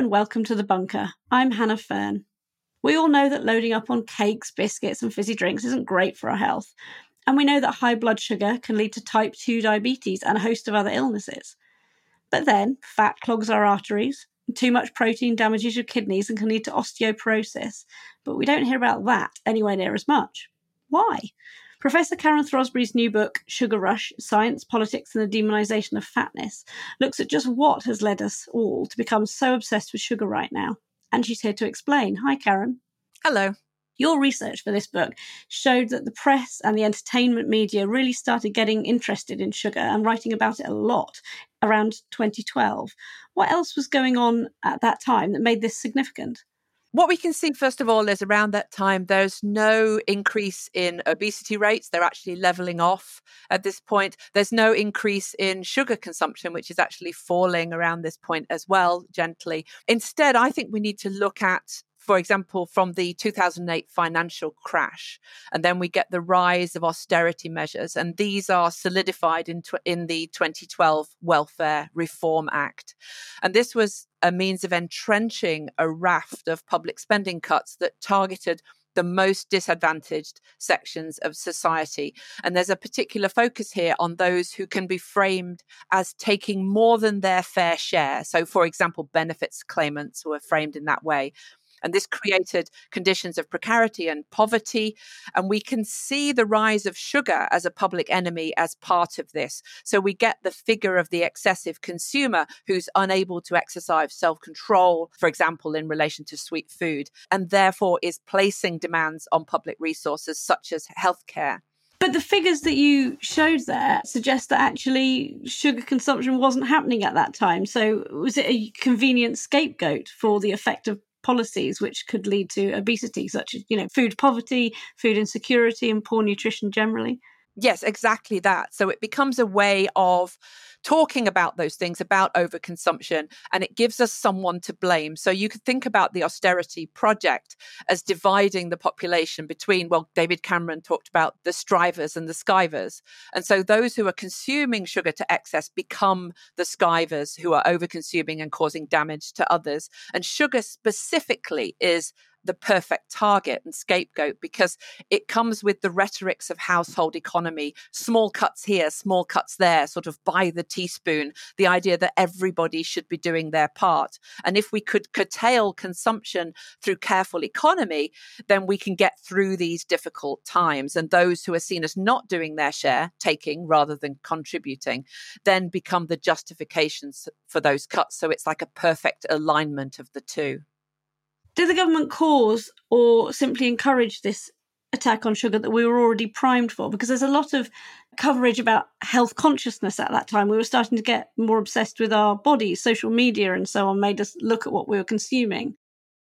and welcome to the bunker. I'm Hannah Fearn. We all know that loading up on cakes, biscuits, and fizzy drinks isn't great for our health. And we know that high blood sugar can lead to type 2 diabetes and a host of other illnesses. But then, fat clogs our arteries, too much protein damages your kidneys and can lead to osteoporosis. But we don't hear about that anywhere near as much. Why? Professor Karen Throsby's new book, Sugar Rush Science, Politics, and the Demonization of Fatness, looks at just what has led us all to become so obsessed with sugar right now. And she's here to explain. Hi, Karen. Hello. Your research for this book showed that the press and the entertainment media really started getting interested in sugar and writing about it a lot around 2012. What else was going on at that time that made this significant? What we can see, first of all, is around that time, there's no increase in obesity rates. They're actually leveling off at this point. There's no increase in sugar consumption, which is actually falling around this point as well, gently. Instead, I think we need to look at for example, from the 2008 financial crash. And then we get the rise of austerity measures. And these are solidified in, tw- in the 2012 Welfare Reform Act. And this was a means of entrenching a raft of public spending cuts that targeted the most disadvantaged sections of society. And there's a particular focus here on those who can be framed as taking more than their fair share. So, for example, benefits claimants were framed in that way. And this created conditions of precarity and poverty. And we can see the rise of sugar as a public enemy as part of this. So we get the figure of the excessive consumer who's unable to exercise self control, for example, in relation to sweet food, and therefore is placing demands on public resources such as healthcare. But the figures that you showed there suggest that actually sugar consumption wasn't happening at that time. So was it a convenient scapegoat for the effect of policies which could lead to obesity, such as, you know, food poverty, food insecurity, and poor nutrition generally? Yes, exactly that. So it becomes a way of talking about those things, about overconsumption, and it gives us someone to blame. So you could think about the austerity project as dividing the population between, well, David Cameron talked about the strivers and the skivers. And so those who are consuming sugar to excess become the skivers who are overconsuming and causing damage to others. And sugar specifically is the perfect target and scapegoat because it comes with the rhetorics of household economy small cuts here, small cuts there, sort of by the teaspoon, the idea that everybody should be doing their part. And if we could curtail consumption through careful economy, then we can get through these difficult times. And those who are seen as not doing their share, taking rather than contributing, then become the justifications for those cuts. So it's like a perfect alignment of the two. Did the government cause or simply encourage this attack on sugar that we were already primed for? Because there's a lot of coverage about health consciousness at that time. We were starting to get more obsessed with our bodies, social media and so on made us look at what we were consuming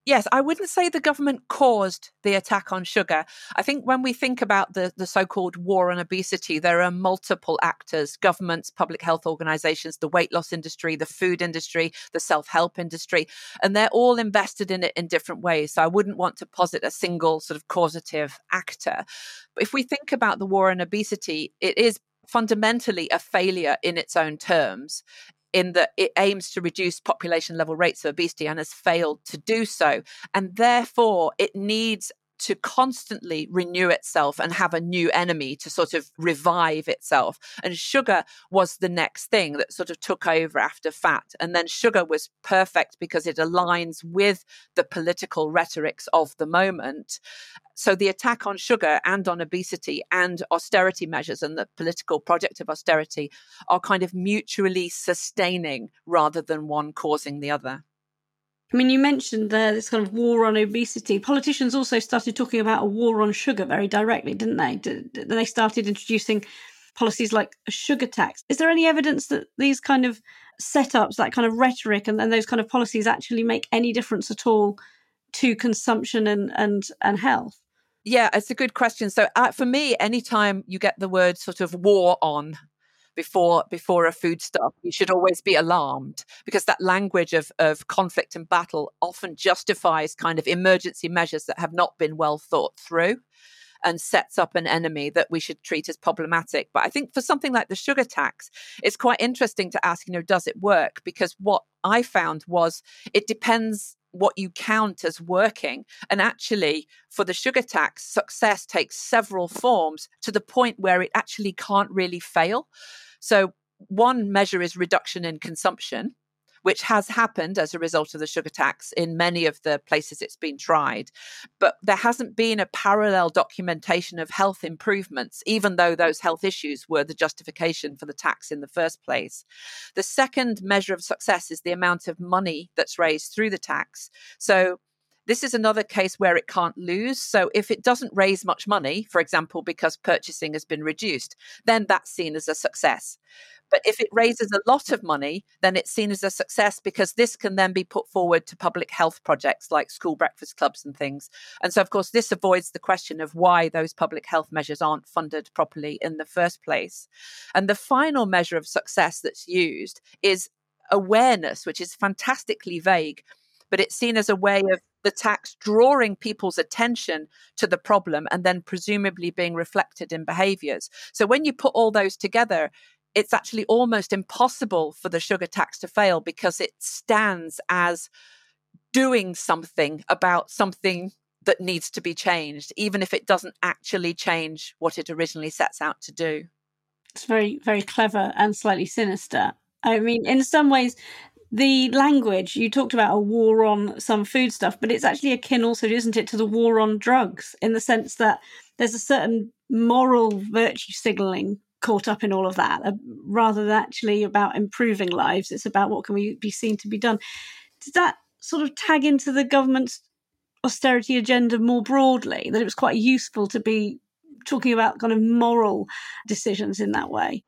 yes, I wouldn't say the government caused the attack on sugar. I think when we think about the, the so called war on obesity, there are multiple actors governments, public health organizations, the weight loss industry, the food industry, the self help industry, and they're all invested in it in different ways. So I wouldn't want to posit a single sort of causative actor. But if we think about the war on obesity, it is fundamentally a failure in its own terms in that it aims to reduce population level rates of obesity and has failed to do so. And therefore, it needs to constantly renew itself and have a new enemy to sort of revive itself. And sugar was the next thing that sort of took over after fat. And then sugar was perfect because it aligns with the political rhetorics of the moment. So the attack on sugar and on obesity and austerity measures and the political project of austerity are kind of mutually sustaining rather than one causing the other. I mean, you mentioned this kind of war on obesity. Politicians also started talking about a war on sugar very directly, didn't they? They started introducing policies like a sugar tax. Is there any evidence that these kind of setups, that kind of rhetoric, and, and those kind of policies actually make any difference at all to consumption and and and health? Yeah, it's a good question. So, uh, for me, anytime you get the word sort of war on before before a foodstuff, you should always be alarmed because that language of of conflict and battle often justifies kind of emergency measures that have not been well thought through. and sets up an enemy that we should treat as problematic. But I think for something like the sugar tax, it's quite interesting to ask, you know, does it work? Because what I found was it depends what you count as working. And actually, for the sugar tax, success takes several forms to the point where it actually can't really fail. So, one measure is reduction in consumption which has happened as a result of the sugar tax in many of the places it's been tried. But there hasn't been a parallel documentation of health improvements, even though those health issues were the justification for the tax in the first place. The second measure of success is the amount of money that's raised through the tax. So this is another case where it can't lose. So if it doesn't raise much money, for example, because purchasing has been reduced, then that's seen as a success. But if it raises a lot of money, then it's seen as a success because this can then be put forward to public health projects like school breakfast clubs and things. And so, of course, this avoids the question of why those public health measures aren't funded properly in the first place. And the final measure of success that's used is awareness, which is fantastically vague, but it's seen as a way of the tax drawing people's attention to the problem and then presumably being reflected in behaviors. So when you put all those together, it's actually almost impossible for the sugar tax to fail because it stands as doing something about something that needs to be changed, even if it doesn't actually change what it originally sets out to do. It's very, very clever and slightly sinister. I mean, in some ways, the language you talked about a war on some food stuff, but it's actually akin also, isn't it, to the war on drugs in the sense that there's a certain moral virtue signaling caught up in all of that uh, rather than actually about improving lives it's about what can we be seen to be done. Does that sort of tag into the government's austerity agenda more broadly that it was quite useful to be talking about kind of moral decisions in that way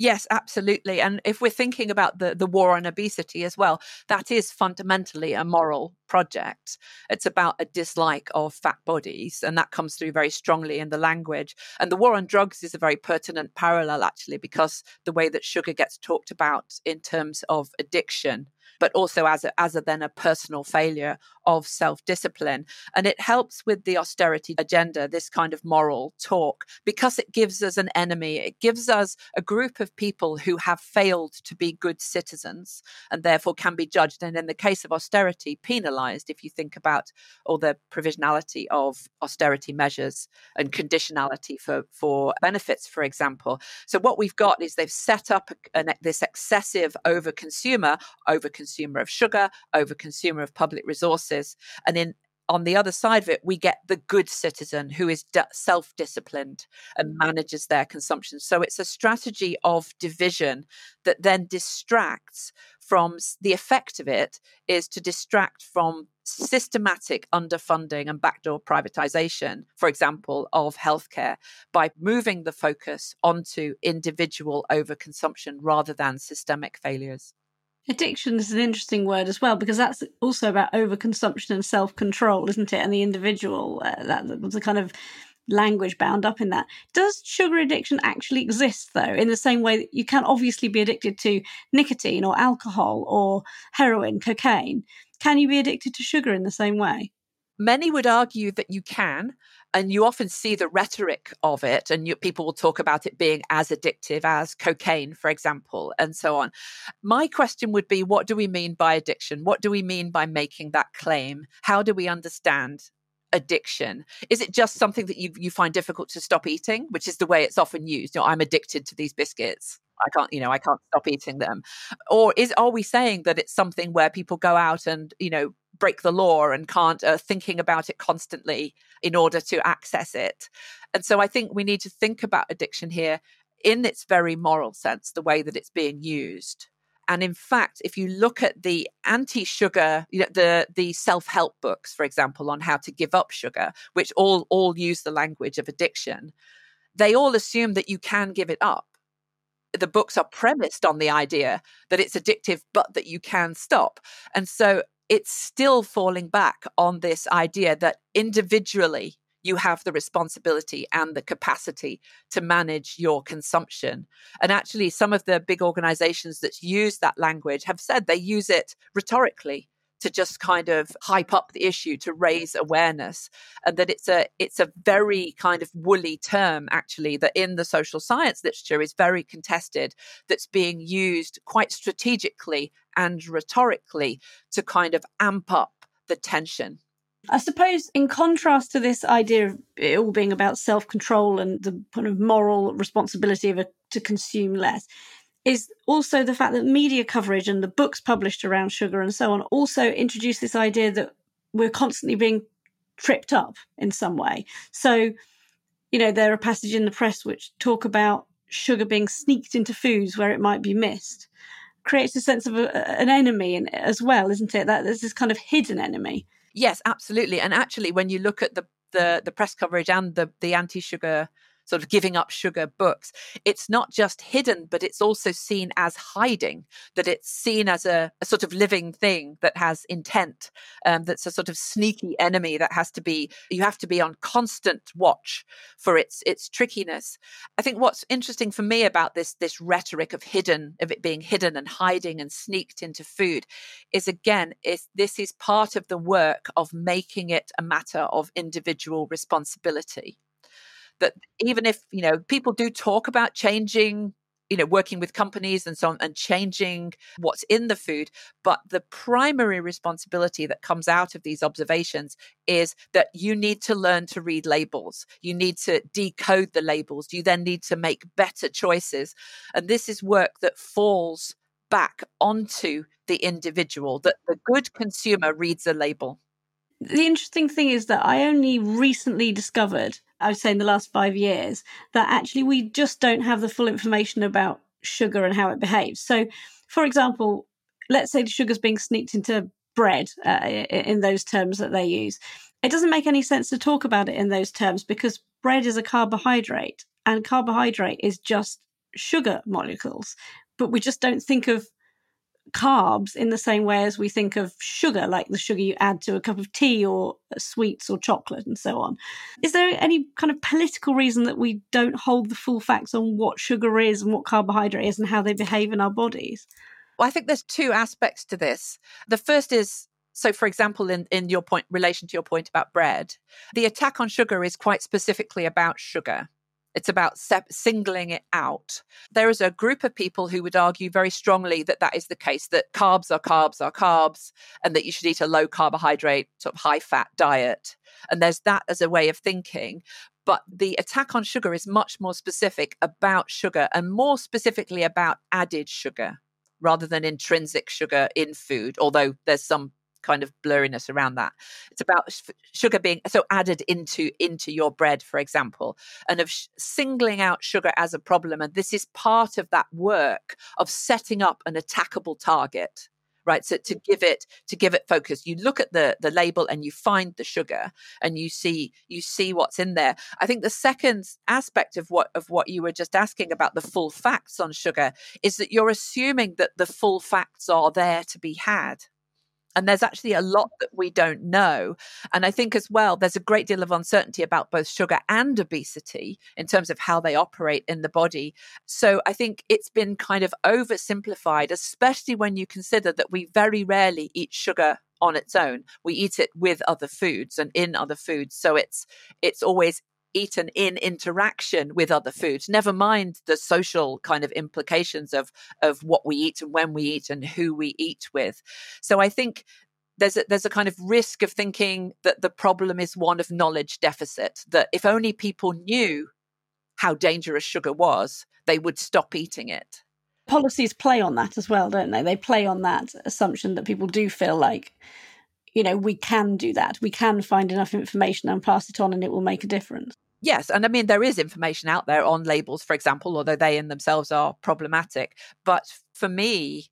Yes, absolutely. And if we're thinking about the, the war on obesity as well, that is fundamentally a moral project. It's about a dislike of fat bodies, and that comes through very strongly in the language. And the war on drugs is a very pertinent parallel, actually, because the way that sugar gets talked about in terms of addiction but also as a, as a then a personal failure of self discipline. And it helps with the austerity agenda, this kind of moral talk, because it gives us an enemy. It gives us a group of people who have failed to be good citizens and therefore can be judged. And in the case of austerity, penalized if you think about all the provisionality of austerity measures and conditionality for, for benefits, for example. So what we've got is they've set up a, a, this excessive over consumer, over consumer of sugar, over consumer of public resources. And in on the other side of it, we get the good citizen who is d- self disciplined and mm. manages their consumption. So it's a strategy of division that then distracts from the effect of it is to distract from systematic underfunding and backdoor privatization, for example, of healthcare by moving the focus onto individual overconsumption rather than systemic failures. Addiction is an interesting word as well because that's also about overconsumption and self control, isn't it? And the individual, uh, that was a kind of language bound up in that. Does sugar addiction actually exist, though, in the same way that you can obviously be addicted to nicotine or alcohol or heroin, cocaine? Can you be addicted to sugar in the same way? Many would argue that you can, and you often see the rhetoric of it, and you, people will talk about it being as addictive as cocaine, for example, and so on. My question would be what do we mean by addiction? What do we mean by making that claim? How do we understand addiction? Is it just something that you, you find difficult to stop eating, which is the way it's often used? You know, I'm addicted to these biscuits. I can't, you know, I can't stop eating them. Or is are we saying that it's something where people go out and, you know, break the law and can't uh, thinking about it constantly in order to access it. And so I think we need to think about addiction here in its very moral sense, the way that it's being used. And in fact, if you look at the anti-sugar, you know, the the self-help books, for example, on how to give up sugar, which all all use the language of addiction, they all assume that you can give it up. The books are premised on the idea that it's addictive, but that you can stop. And so it's still falling back on this idea that individually you have the responsibility and the capacity to manage your consumption. And actually, some of the big organizations that use that language have said they use it rhetorically. To just kind of hype up the issue to raise awareness and that it's a it's a very kind of woolly term actually that in the social science literature is very contested that's being used quite strategically and rhetorically to kind of amp up the tension. I suppose, in contrast to this idea of it all being about self control and the kind of moral responsibility of a, to consume less, is also the fact that media coverage and the books published around sugar and so on also introduce this idea that we're constantly being tripped up in some way. So, you know, there are passages in the press which talk about sugar being sneaked into foods where it might be missed. Creates a sense of a, an enemy in, as well, isn't it? That there's this kind of hidden enemy. Yes, absolutely. And actually, when you look at the the, the press coverage and the the anti sugar sort of giving up sugar books, it's not just hidden, but it's also seen as hiding, that it's seen as a, a sort of living thing that has intent, um, that's a sort of sneaky enemy that has to be, you have to be on constant watch for its, its trickiness. I think what's interesting for me about this, this rhetoric of hidden, of it being hidden and hiding and sneaked into food is again, is this is part of the work of making it a matter of individual responsibility that even if you know people do talk about changing you know working with companies and so on and changing what's in the food but the primary responsibility that comes out of these observations is that you need to learn to read labels. You need to decode the labels. You then need to make better choices. And this is work that falls back onto the individual that the good consumer reads a label the interesting thing is that I only recently discovered, I would say in the last five years, that actually we just don't have the full information about sugar and how it behaves. So, for example, let's say the sugar's being sneaked into bread uh, in those terms that they use. It doesn't make any sense to talk about it in those terms because bread is a carbohydrate and carbohydrate is just sugar molecules. But we just don't think of carbs in the same way as we think of sugar, like the sugar you add to a cup of tea or sweets or chocolate and so on. Is there any kind of political reason that we don't hold the full facts on what sugar is and what carbohydrate is and how they behave in our bodies? Well, I think there's two aspects to this. The first is so for example in, in your point relation to your point about bread the attack on sugar is quite specifically about sugar it's about singling it out. There is a group of people who would argue very strongly that that is the case, that carbs are carbs are carbs, and that you should eat a low carbohydrate, sort of high fat diet. And there's that as a way of thinking. But the attack on sugar is much more specific about sugar and more specifically about added sugar rather than intrinsic sugar in food, although there's some kind of blurriness around that. It's about sugar being so added into into your bread, for example, and of sh- singling out sugar as a problem. And this is part of that work of setting up an attackable target right so to give it to give it focus you look at the the label and you find the sugar and you see you see what's in there i think the second aspect of what of what you were just asking about the full facts on sugar is that you're assuming that the full facts are there to be had and there's actually a lot that we don't know. And I think as well, there's a great deal of uncertainty about both sugar and obesity in terms of how they operate in the body. So I think it's been kind of oversimplified, especially when you consider that we very rarely eat sugar on its own. We eat it with other foods and in other foods. So it's it's always eaten in interaction with other foods never mind the social kind of implications of of what we eat and when we eat and who we eat with. So i think there's a, there's a kind of risk of thinking that the problem is one of knowledge deficit that if only people knew how dangerous sugar was they would stop eating it. Policies play on that as well don't they? They play on that assumption that people do feel like you know, we can do that. We can find enough information and pass it on and it will make a difference. Yes, and I mean there is information out there on labels, for example, although they in themselves are problematic. But for me,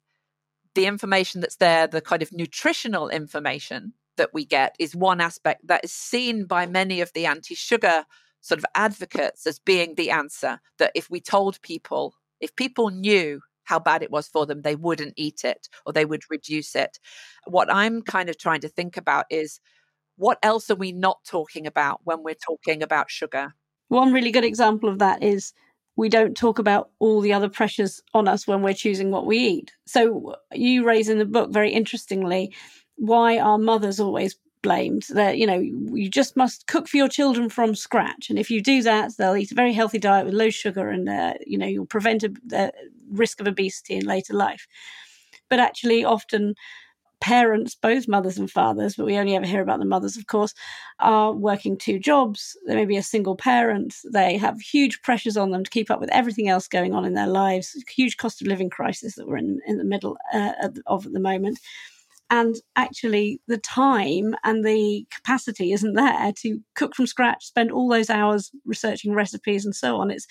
the information that's there, the kind of nutritional information that we get, is one aspect that is seen by many of the anti-sugar sort of advocates as being the answer. That if we told people, if people knew how bad it was for them, they wouldn't eat it or they would reduce it. What I'm kind of trying to think about is what else are we not talking about when we're talking about sugar? One really good example of that is we don't talk about all the other pressures on us when we're choosing what we eat. So you raise in the book very interestingly why are mothers always blamed that you know you just must cook for your children from scratch and if you do that they'll eat a very healthy diet with low sugar and uh, you know you'll prevent a, a risk of obesity in later life but actually often parents, both mothers and fathers, but we only ever hear about the mothers, of course, are working two jobs. They may be a single parent. They have huge pressures on them to keep up with everything else going on in their lives, huge cost of living crisis that we're in, in the middle uh, of at the moment. And actually, the time and the capacity isn't there to cook from scratch, spend all those hours researching recipes and so on. It's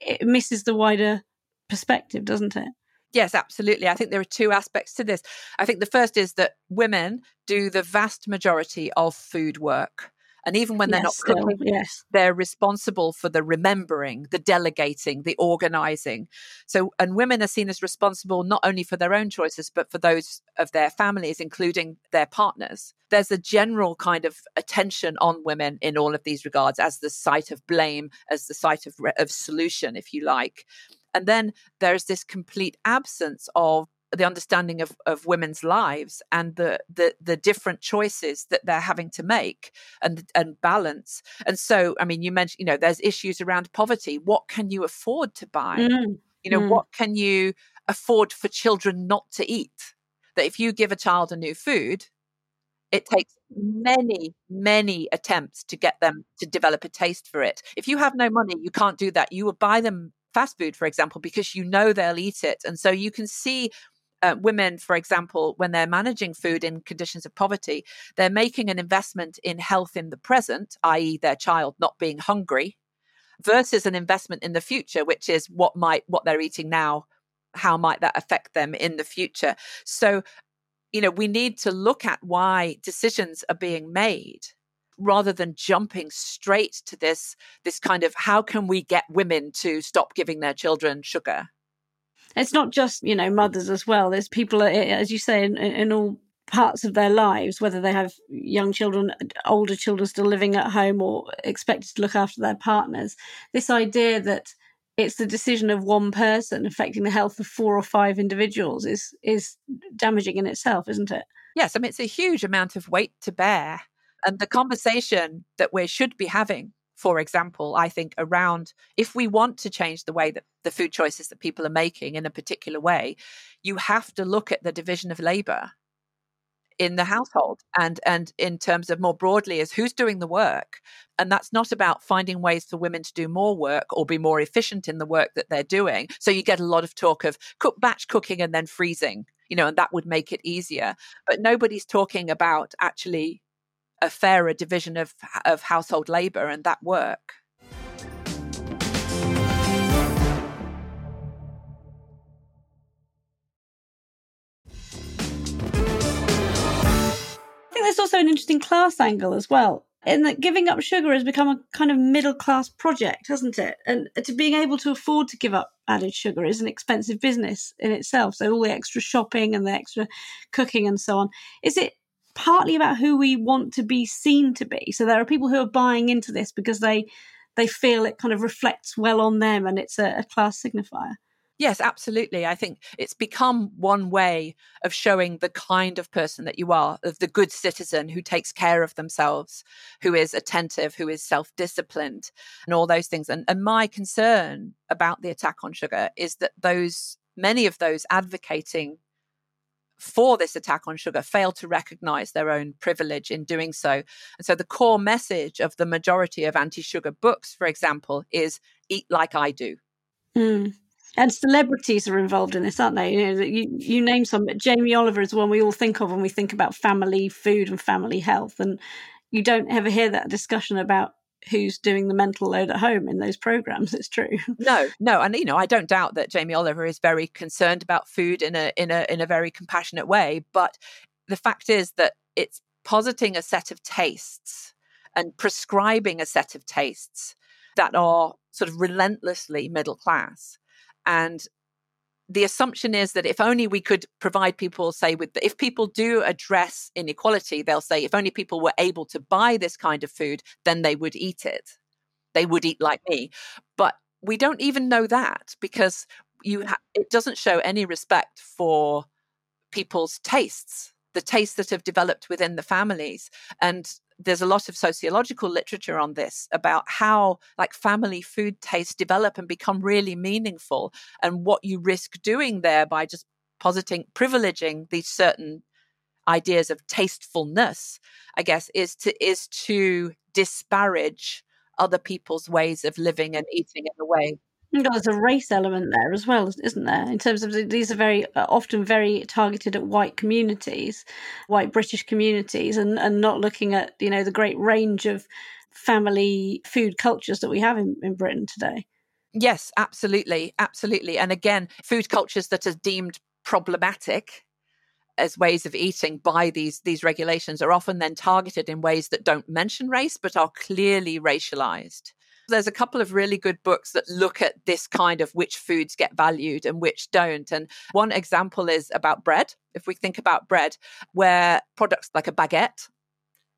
it misses the wider perspective, doesn't it? Yes, absolutely. I think there are two aspects to this. I think the first is that women do the vast majority of food work. And even when they're yes, not cooking, still, yes. they're responsible for the remembering, the delegating, the organizing. So, and women are seen as responsible not only for their own choices, but for those of their families, including their partners. There's a general kind of attention on women in all of these regards as the site of blame, as the site of, of solution, if you like. And then there's this complete absence of the understanding of, of women's lives and the, the the different choices that they're having to make and and balance. And so, I mean, you mentioned, you know, there's issues around poverty. What can you afford to buy? Mm. You know, Mm. what can you afford for children not to eat? That if you give a child a new food, it takes many, many attempts to get them to develop a taste for it. If you have no money, you can't do that. You will buy them fast food, for example, because you know they'll eat it. And so you can see uh, women, for example, when they're managing food in conditions of poverty, they're making an investment in health in the present, i.e., their child not being hungry, versus an investment in the future, which is what might what they're eating now. How might that affect them in the future? So, you know, we need to look at why decisions are being made rather than jumping straight to this this kind of how can we get women to stop giving their children sugar It's not just you know mothers as well. There's people, uh, as you say, in, in all parts of their lives, whether they have young children, older children still living at home, or expected to look after their partners. This idea that it's the decision of one person affecting the health of four or five individuals is is damaging in itself, isn't it? yes i mean it's a huge amount of weight to bear and the conversation that we should be having for example i think around if we want to change the way that the food choices that people are making in a particular way you have to look at the division of labor in the household and and in terms of more broadly is who's doing the work. And that's not about finding ways for women to do more work or be more efficient in the work that they're doing. So you get a lot of talk of cook batch cooking and then freezing you know and that would make it easier. But nobody's talking about actually a fairer division of of household labor and that work I think there's also an interesting class angle as well. In that giving up sugar has become a kind of middle class project, hasn't it? And uh, to being able to afford to give up added sugar is an expensive business in itself. So all the extra shopping and the extra cooking and so on. Is it partly about who we want to be seen to be? So there are people who are buying into this because they they feel it kind of reflects well on them and it's a, a class signifier. Yes, absolutely. I think it's become one way of showing the kind of person that you are, of the good citizen who takes care of themselves, who is attentive, who is self disciplined, and all those things. And, and my concern about the attack on sugar is that those, many of those advocating for this attack on sugar fail to recognize their own privilege in doing so. And so the core message of the majority of anti sugar books, for example, is eat like I do. Mm. And celebrities are involved in this, aren't they? You know, you, you name some, but Jamie Oliver is one we all think of when we think about family food and family health. And you don't ever hear that discussion about who's doing the mental load at home in those programs. It's true. No, no, and you know, I don't doubt that Jamie Oliver is very concerned about food in a in a in a very compassionate way. But the fact is that it's positing a set of tastes and prescribing a set of tastes that are sort of relentlessly middle class and the assumption is that if only we could provide people say with if people do address inequality they'll say if only people were able to buy this kind of food then they would eat it they would eat like me but we don't even know that because you ha- it doesn't show any respect for people's tastes the tastes that have developed within the families. And there's a lot of sociological literature on this about how like family food tastes develop and become really meaningful and what you risk doing there by just positing privileging these certain ideas of tastefulness i guess is to is to disparage other people's ways of living and eating in a way there's a race element there as well, isn't there? In terms of these are very uh, often very targeted at white communities, white British communities, and and not looking at you know the great range of family food cultures that we have in, in Britain today. Yes, absolutely, absolutely. And again, food cultures that are deemed problematic as ways of eating by these these regulations are often then targeted in ways that don't mention race but are clearly racialized there's a couple of really good books that look at this kind of which foods get valued and which don't. And one example is about bread. If we think about bread, where products like a baguette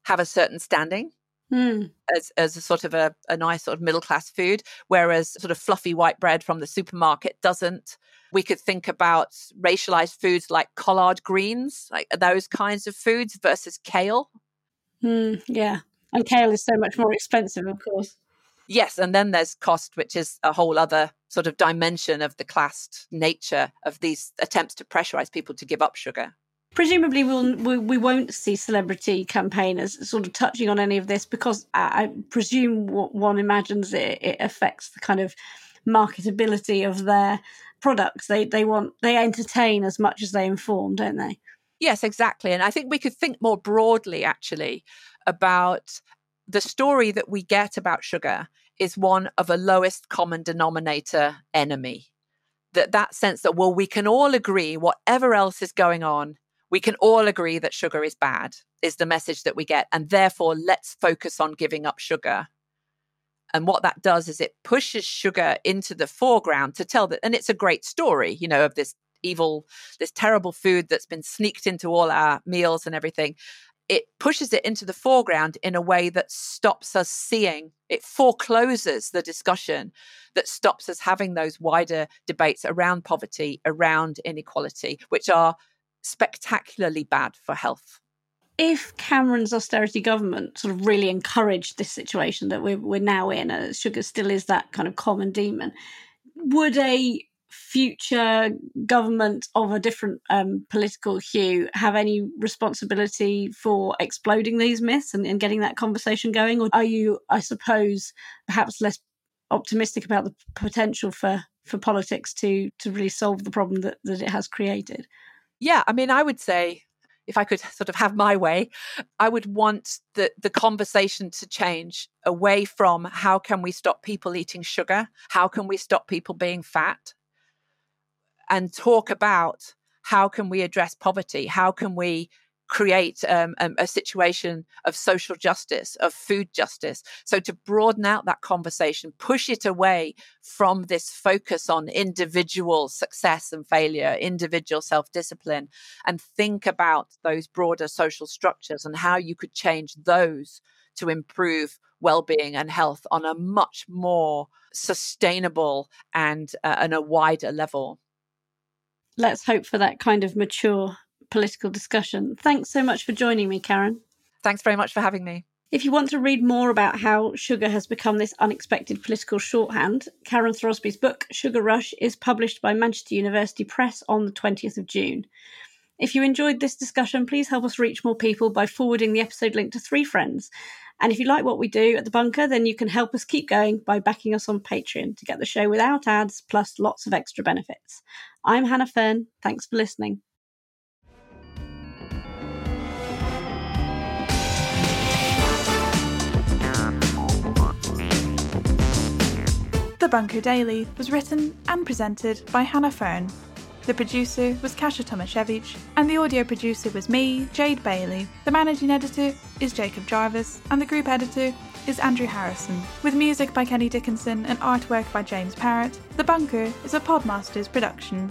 have a certain standing. Mm. As, as a sort of a, a nice sort of middle class food, whereas sort of fluffy white bread from the supermarket doesn't. We could think about racialized foods like collard greens, like those kinds of foods versus kale. Mm, yeah. And kale is so much more expensive, of course. Yes, and then there's cost, which is a whole other sort of dimension of the classed nature of these attempts to pressurize people to give up sugar. Presumably, we'll, we, we won't see celebrity campaigners sort of touching on any of this because I, I presume one imagines it, it affects the kind of marketability of their products. They they want they entertain as much as they inform, don't they? Yes, exactly. And I think we could think more broadly, actually, about the story that we get about sugar is one of a lowest common denominator enemy. That that sense that well we can all agree whatever else is going on, we can all agree that sugar is bad is the message that we get and therefore let's focus on giving up sugar. And what that does is it pushes sugar into the foreground to tell that and it's a great story, you know, of this evil this terrible food that's been sneaked into all our meals and everything it pushes it into the foreground in a way that stops us seeing it forecloses the discussion that stops us having those wider debates around poverty around inequality which are spectacularly bad for health. If Cameron's austerity government sort of really encouraged this situation that we're, we're now in, and sugar still is that kind of common demon, would a future government of a different um, political hue have any responsibility for exploding these myths and, and getting that conversation going? Or are you, I suppose, perhaps less optimistic about the potential for, for politics to, to really solve the problem that, that it has created? Yeah, I mean, I would say if I could sort of have my way, I would want the, the conversation to change away from how can we stop people eating sugar? How can we stop people being fat? And talk about how can we address poverty? How can we create um, a, a, situation of social justice, of food justice. So to broaden out that conversation, push it away from this focus on individual success and failure, individual self discipline, and think about those broader social structures and how you could change those to improve well-being and health on a much more sustainable and uh, and a wider level let's hope for that kind of mature political discussion. Thanks so much for joining me, Karen. Thanks very much for having me. If you want to read more about how sugar has become this unexpected political shorthand, Karen Throsby's book, Sugar Rush, is published by Manchester University Press on the 20th of June. If you enjoyed this discussion, please help us reach more people by forwarding the episode link to three friends. And if you like what we do at the bunker, then you can help us keep going by backing us on Patreon to get the show without ads, plus lots of extra benefits. I'm Hannah Fearn. Thanks for listening. The Bunker Daily was written and presented by Hannah Fearn. The producer was Kasia Tomasiewicz, and the audio producer was me, Jade Bailey. The managing editor is Jacob Jarvis, and the group editor is Andrew Harrison, with music by Kenny Dickinson and artwork by James Parrott. The Bunker is a Podmasters production.